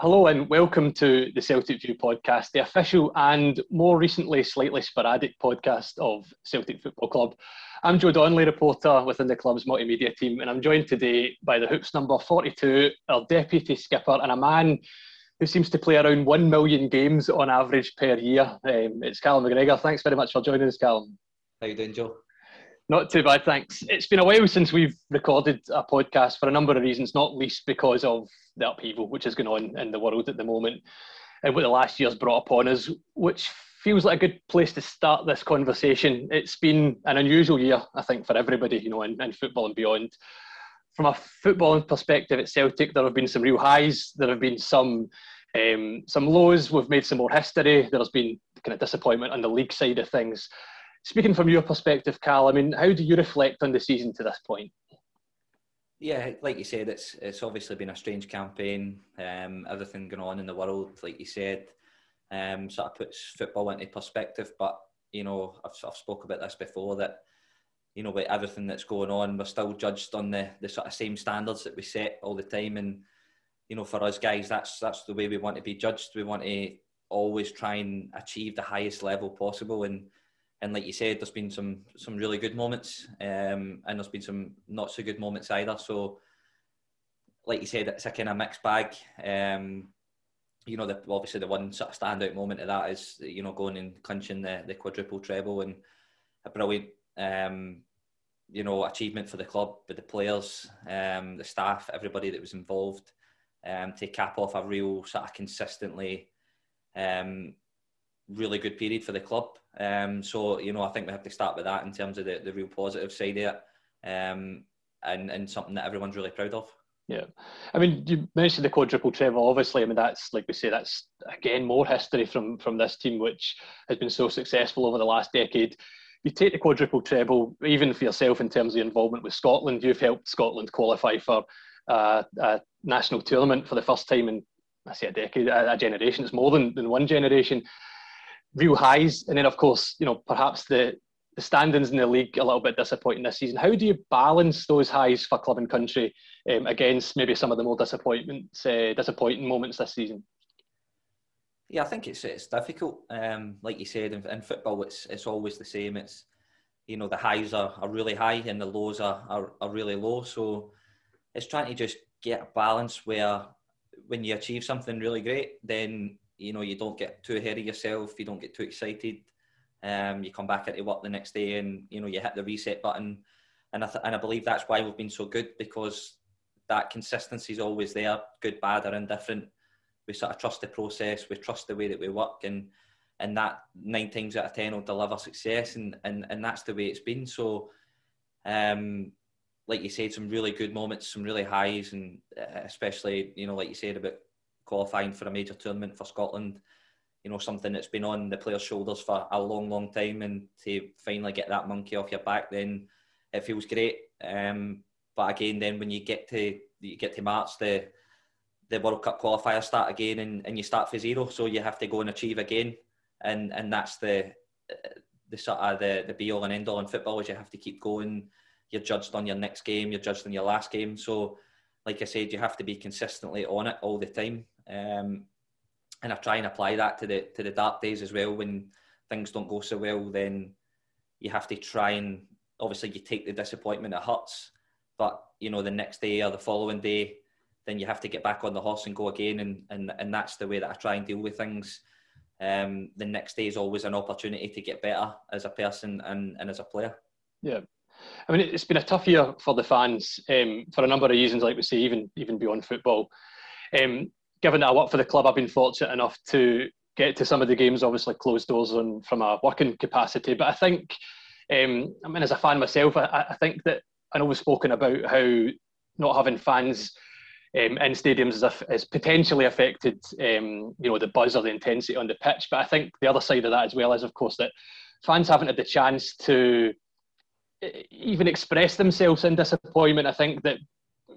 Hello and welcome to the Celtic View podcast, the official and more recently slightly sporadic podcast of Celtic Football Club. I'm Joe Donnelly, reporter within the club's multimedia team, and I'm joined today by the Hoops number 42, our deputy skipper, and a man who seems to play around 1 million games on average per year. Um, it's Callum McGregor. Thanks very much for joining us, Callum. How you doing, Joe? Not too bad, thanks. It's been a while since we've recorded a podcast for a number of reasons, not least because of the upheaval which is going on in the world at the moment and what the last year's brought upon us, which feels like a good place to start this conversation. It's been an unusual year, I think, for everybody, you know, in, in football and beyond. From a footballing perspective at Celtic, there have been some real highs, there have been some um, some lows. We've made some more history. There's been kind of disappointment on the league side of things. Speaking from your perspective, Cal, I mean, how do you reflect on the season to this point? Yeah, like you said, it's it's obviously been a strange campaign. Um, everything going on in the world, like you said, um, sort of puts football into perspective. But you know, I've I've spoke about this before that you know with everything that's going on, we're still judged on the the sort of same standards that we set all the time. And you know, for us guys, that's that's the way we want to be judged. We want to always try and achieve the highest level possible and and like you said, there's been some some really good moments, um, and there's been some not so good moments either. So, like you said, it's a kind of mixed bag. Um, you know, the, obviously the one sort of standout moment of that is you know going and clinching the, the quadruple treble and a brilliant um, you know achievement for the club, with the players, um, the staff, everybody that was involved, um, to cap off a real sort of consistently um, really good period for the club. Um, so you know, I think we have to start with that in terms of the, the real positive side of it, um, and and something that everyone's really proud of. Yeah, I mean, you mentioned the quadruple treble. Obviously, I mean that's like we say, that's again more history from from this team, which has been so successful over the last decade. You take the quadruple treble, even for yourself in terms of involvement with Scotland. You've helped Scotland qualify for uh, a national tournament for the first time in I say a decade, a, a generation. It's more than, than one generation real highs, and then of course, you know, perhaps the the standings in the league a little bit disappointing this season. How do you balance those highs for club and country um, against maybe some of the more disappointments, uh, disappointing moments this season? Yeah, I think it's it's difficult. Um, like you said, in, in, football, it's it's always the same. It's you know the highs are, are really high and the lows are, are, are really low. So it's trying to just get a balance where when you achieve something really great, then you know you don't get too ahead of yourself you don't get too excited um, you come back into work the next day and you know you hit the reset button. And I, th- and I believe that's why we've been so good because that consistency is always there good bad or indifferent. We sort of trust the process we trust the way that we work and and that nine times out of ten will deliver success and and, and that's the way it's been. So um like you said some really good moments some really highs and uh, especially you know like you said about qualifying for a major tournament for Scotland. You know, something that's been on the players' shoulders for a long, long time, and to finally get that monkey off your back, then it feels great. Um, but again, then when you get to you get to March, the the World Cup qualifiers start again, and, and you start for zero, so you have to go and achieve again, and and that's the the sort of the the be all and end all in football is you have to keep going. You're judged on your next game, you're judged on your last game, so like I said, you have to be consistently on it all the time. Um, and I try and apply that to the to the dark days as well. When things don't go so well, then you have to try and obviously you take the disappointment. It hurts, but you know the next day or the following day, then you have to get back on the horse and go again. And and and that's the way that I try and deal with things. Um, the next day is always an opportunity to get better as a person and, and as a player. Yeah, I mean, it's been a tough year for the fans um, for a number of reasons, like we say, even even beyond football. Um, given that I work for the club, I've been fortunate enough to get to some of the games, obviously closed doors and from a working capacity. But I think, um, I mean, as a fan myself, I, I, think that I know we've spoken about how not having fans um, in stadiums has, has potentially affected, um, you know, the buzz or the intensity on the pitch. But I think the other side of that as well is, of course, that fans haven't had the chance to even express themselves in disappointment. I think that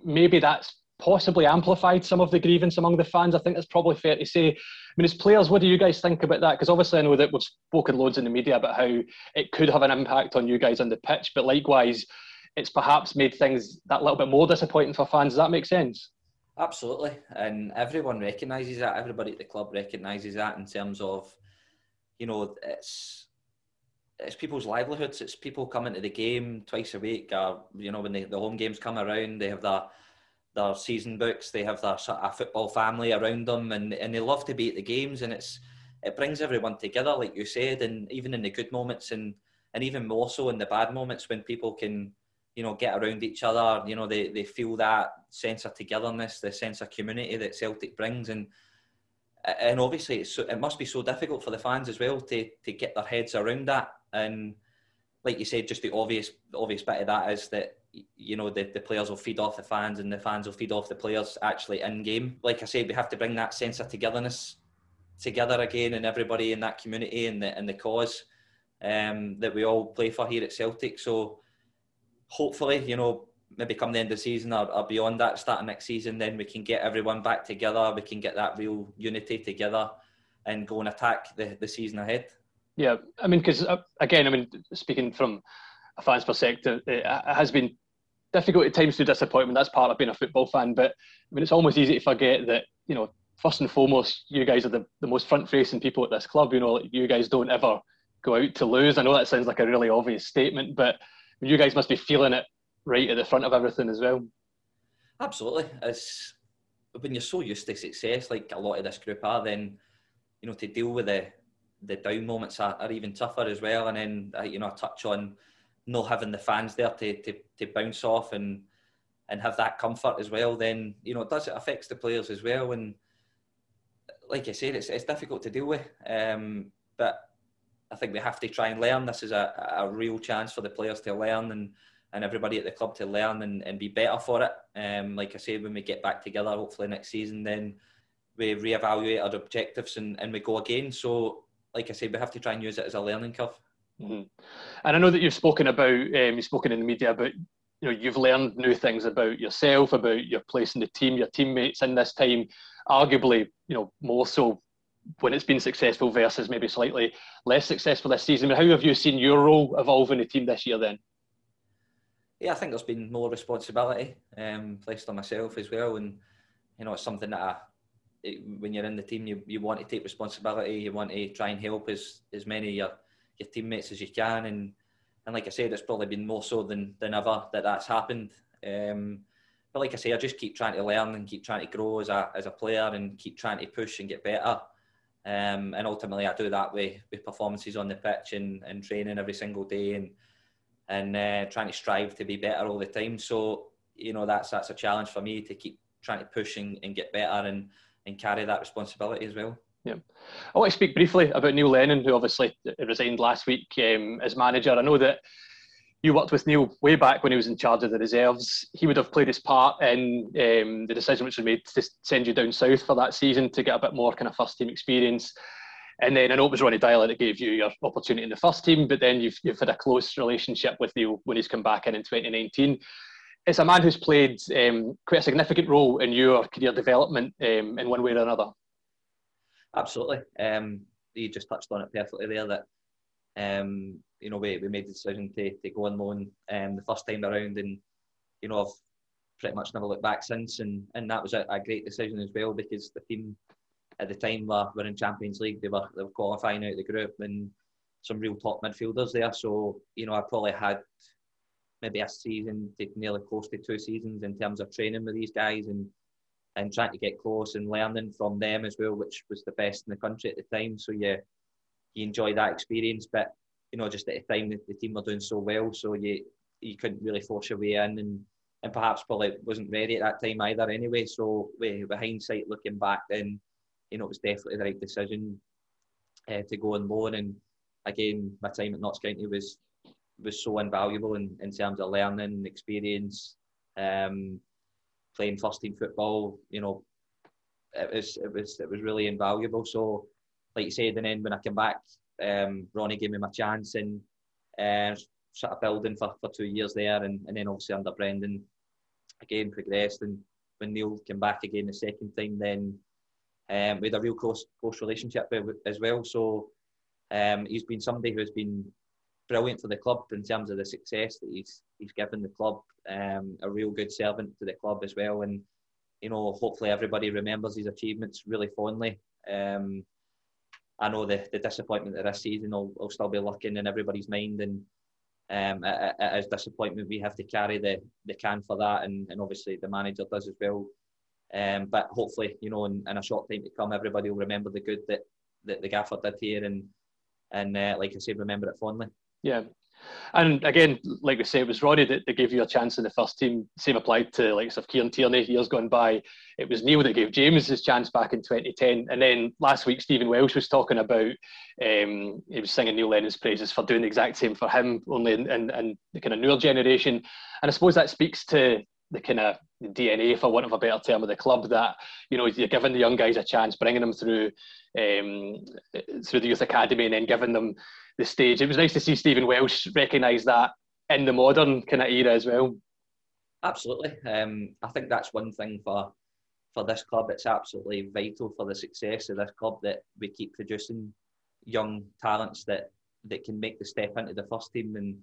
maybe that's possibly amplified some of the grievance among the fans. I think that's probably fair to say. I mean, as players, what do you guys think about that? Because obviously, I know that we've spoken loads in the media about how it could have an impact on you guys on the pitch, but likewise, it's perhaps made things that little bit more disappointing for fans. Does that make sense? Absolutely, and everyone recognises that. Everybody at the club recognises that in terms of, you know, it's it's people's livelihoods. It's people coming to the game twice a week. You know, when the home games come around, they have their their season books. They have their a football family around them, and and they love to be at the games. And it's it brings everyone together, like you said, and even in the good moments, and and even more so in the bad moments when people can you know, get around each other. You know, they, they feel that sense of togetherness, the sense of community that Celtic brings, and and obviously it's, it must be so difficult for the fans as well to to get their heads around that. And like you said, just the obvious the obvious bit of that is that you know the, the players will feed off the fans and the fans will feed off the players actually in game. Like I said, we have to bring that sense of togetherness together again, and everybody in that community and the and the cause um, that we all play for here at Celtic. So hopefully, you know, maybe come the end of the season or, or beyond that, starting next season, then we can get everyone back together. We can get that real unity together and go and attack the, the season ahead. Yeah, I mean, because uh, again, I mean, speaking from a fan's perspective, it has been difficult at times to disappointment. That's part of being a football fan. But I mean, it's almost easy to forget that you know, first and foremost, you guys are the, the most front-facing people at this club. You know, you guys don't ever go out to lose. I know that sounds like a really obvious statement, but you guys must be feeling it right at the front of everything as well. Absolutely. It's when you're so used to success, like a lot of this group are, then you know to deal with the the down moments are, are even tougher as well. And then uh, you know I touch on not having the fans there to, to, to bounce off and and have that comfort as well. Then you know it does it affects the players as well. And like I said, it's it's difficult to deal with. Um, but I think we have to try and learn. This is a, a real chance for the players to learn and, and everybody at the club to learn and, and be better for it. Um, like I said, when we get back together, hopefully next season, then we reevaluate our objectives and, and we go again. So, like I said, we have to try and use it as a learning curve. Mm-hmm. And I know that you've spoken about, um, you've spoken in the media about, you know, you've learned new things about yourself, about your place in the team, your teammates in this time, arguably, you know, more so when it's been successful versus maybe slightly less successful this season. I mean, how have you seen your role evolve in the team this year then? Yeah, I think there's been more responsibility um, placed on myself as well, and you know it's something that I, it, when you're in the team, you, you want to take responsibility. You want to try and help as as many of your your teammates as you can, and and like I said, it's probably been more so than than ever that that's happened. Um, but like I say, I just keep trying to learn and keep trying to grow as a as a player and keep trying to push and get better. Um, and ultimately, I do that with, with performances on the pitch and, and training every single day and and uh, trying to strive to be better all the time. So you know that's that's a challenge for me to keep trying to push and, and get better and and carry that responsibility as well. Yeah, I want to speak briefly about Neil Lennon, who obviously resigned last week um, as manager. I know that you worked with Neil way back when he was in charge of the reserves. He would have played his part in um, the decision which was made to send you down south for that season to get a bit more kind of first team experience. And then I know it was Ronny Deila that gave you your opportunity in the first team, but then you've, you've had a close relationship with Neil when he's come back in in 2019. It's a man who's played um, quite a significant role in your career development um, in one way or another. Absolutely. Um, you just touched on it perfectly there that um, you know, we, we made the decision to, to go on loan um, the first time around, and you know, I've pretty much never looked back since, and, and that was a, a great decision as well because the team at the time were, were in Champions League, they were they were qualifying out of the group, and some real top midfielders there. So you know, I probably had maybe a season to nearly close to two seasons in terms of training with these guys and and trying to get close and learning from them as well, which was the best in the country at the time. So yeah, you enjoy that experience, but you know, just at the time the, the team were doing so well, so you you couldn't really force your way in, and and perhaps probably wasn't ready at that time either. Anyway, so with, with hindsight, looking back, then you know it was definitely the right decision uh, to go on loan. And again, my time at Notts County was was so invaluable in, in terms of learning and experience, um, playing first team football. You know, it was it was it was really invaluable. So, like you said, and then when I came back um, Ronny gave me my chance and uh, sort of building for, for two years there, and, and then obviously under Brendan, again progressed. And when Neil came back again the second time, then um, we had a real close close relationship as well. So um, he's been somebody who has been brilliant for the club in terms of the success that he's he's given the club. Um, a real good servant to the club as well, and you know, hopefully everybody remembers these achievements really fondly. Um, I know the, the disappointment of this season will, will still be lurking in everybody's mind, and um, disappointment. We have to carry the, the can for that, and, and obviously the manager does as well. Um, but hopefully, you know, in, in, a short time to come, everybody will remember the good that, that the gaffer did here, and and uh, like I said, remember it fondly. Yeah, and again, like we say, it was Ronny that, that gave you a chance in the first team. Same applied to like of Kieran Tierney years gone by. It was Neil that gave James his chance back in 2010. And then last week, Stephen Welsh was talking about, um, he was singing Neil Lennon's praises for doing the exact same for him, only in, in, in the kind of newer generation. And I suppose that speaks to the kind of DNA, for want of a better term, of the club that you know you're giving the young guys a chance, bringing them through um, through the youth academy, and then giving them the stage. It was nice to see Stephen Welsh recognise that in the modern kind of era as well. Absolutely, um, I think that's one thing for for this club. It's absolutely vital for the success of this club that we keep producing young talents that that can make the step into the first team and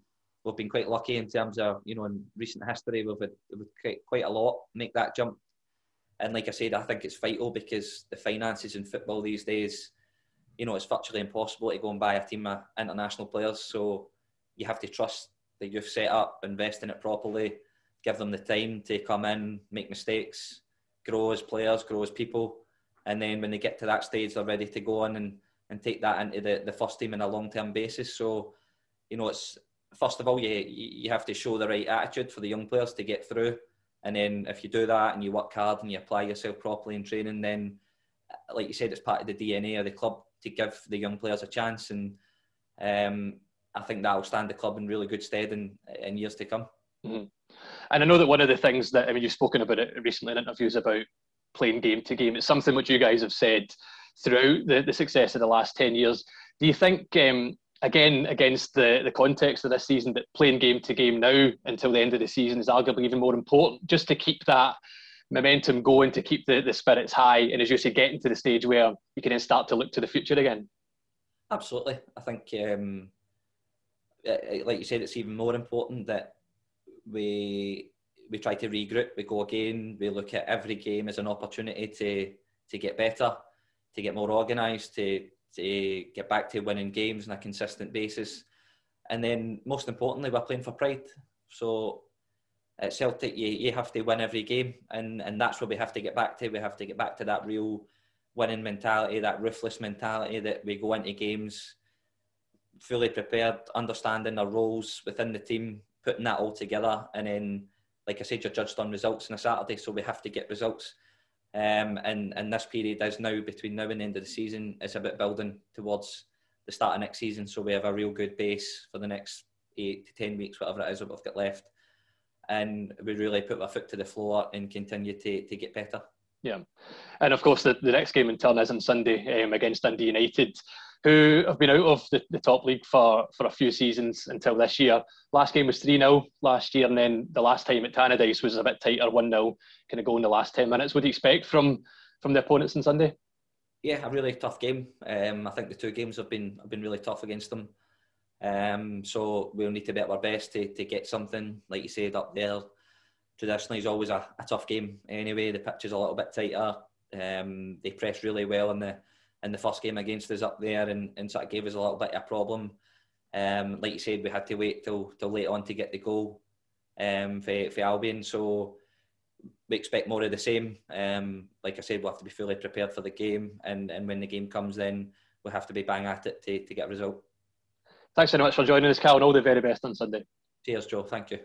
we've been quite lucky in terms of you know in recent history we've had, we've had quite a lot make that jump and like I said I think it's vital because the finances in football these days you know, it's virtually impossible to go and buy a team of international players. So you have to trust that you've set up, invest in it properly, give them the time to come in, make mistakes, grow as players, grow as people. And then when they get to that stage, they're ready to go on and, and take that into the, the first team on a long term basis. So, you know, it's first of all, you, you have to show the right attitude for the young players to get through. And then if you do that and you work hard and you apply yourself properly in training, then, like you said, it's part of the DNA of the club to give the young players a chance, and um, I think that will stand the club in really good stead in, in years to come. Mm-hmm. And I know that one of the things that I mean, you've spoken about it recently in interviews about playing game to game. It's something which you guys have said throughout the, the success of the last ten years. Do you think? Um, again, against the, the context of this season, that playing game to game now until the end of the season is arguably even more important, just to keep that momentum going to keep the, the spirits high and as you say getting to the stage where you can then start to look to the future again. Absolutely. I think um, like you said it's even more important that we we try to regroup we go again we look at every game as an opportunity to to get better to get more organized to to get back to winning games on a consistent basis and then most importantly we're playing for pride so at Celtic, you, you have to win every game, and, and that's what we have to get back to. We have to get back to that real winning mentality, that ruthless mentality that we go into games fully prepared, understanding our roles within the team, putting that all together, and then, like I said, you're judged on results on a Saturday, so we have to get results. Um, and and this period is now between now and the end of the season. It's about building towards the start of next season, so we have a real good base for the next eight to ten weeks, whatever it is that we've got left and we really put our foot to the floor and continue to, to get better. Yeah, and of course the, the next game in turn is on Sunday um, against Dundee United, who have been out of the, the top league for, for a few seasons until this year. Last game was 3 0 last year, and then the last time at Tannadice was a bit tighter 1 0, kind of go in the last 10 minutes. What do you expect from, from the opponents on Sunday? Yeah, a really tough game. Um, I think the two games have been have been really tough against them. Um, so we'll need to be at our best to, to get something, like you said, up there. Traditionally, is always a, a, tough game anyway. The pitch is a little bit tighter. Um, they press really well in the in the first game against us up there, and, and sort of gave us a little bit of a problem. Um, like you said, we had to wait till till late on to get the goal um, for, for Albian. So we expect more of the same. Um, like I said, we'll have to be fully prepared for the game, and, and when the game comes, then we'll have to be bang at it to, to get a result. Thanks very much for joining us, Cal, and all the very best on Sunday. Cheers, Joe. Thank you.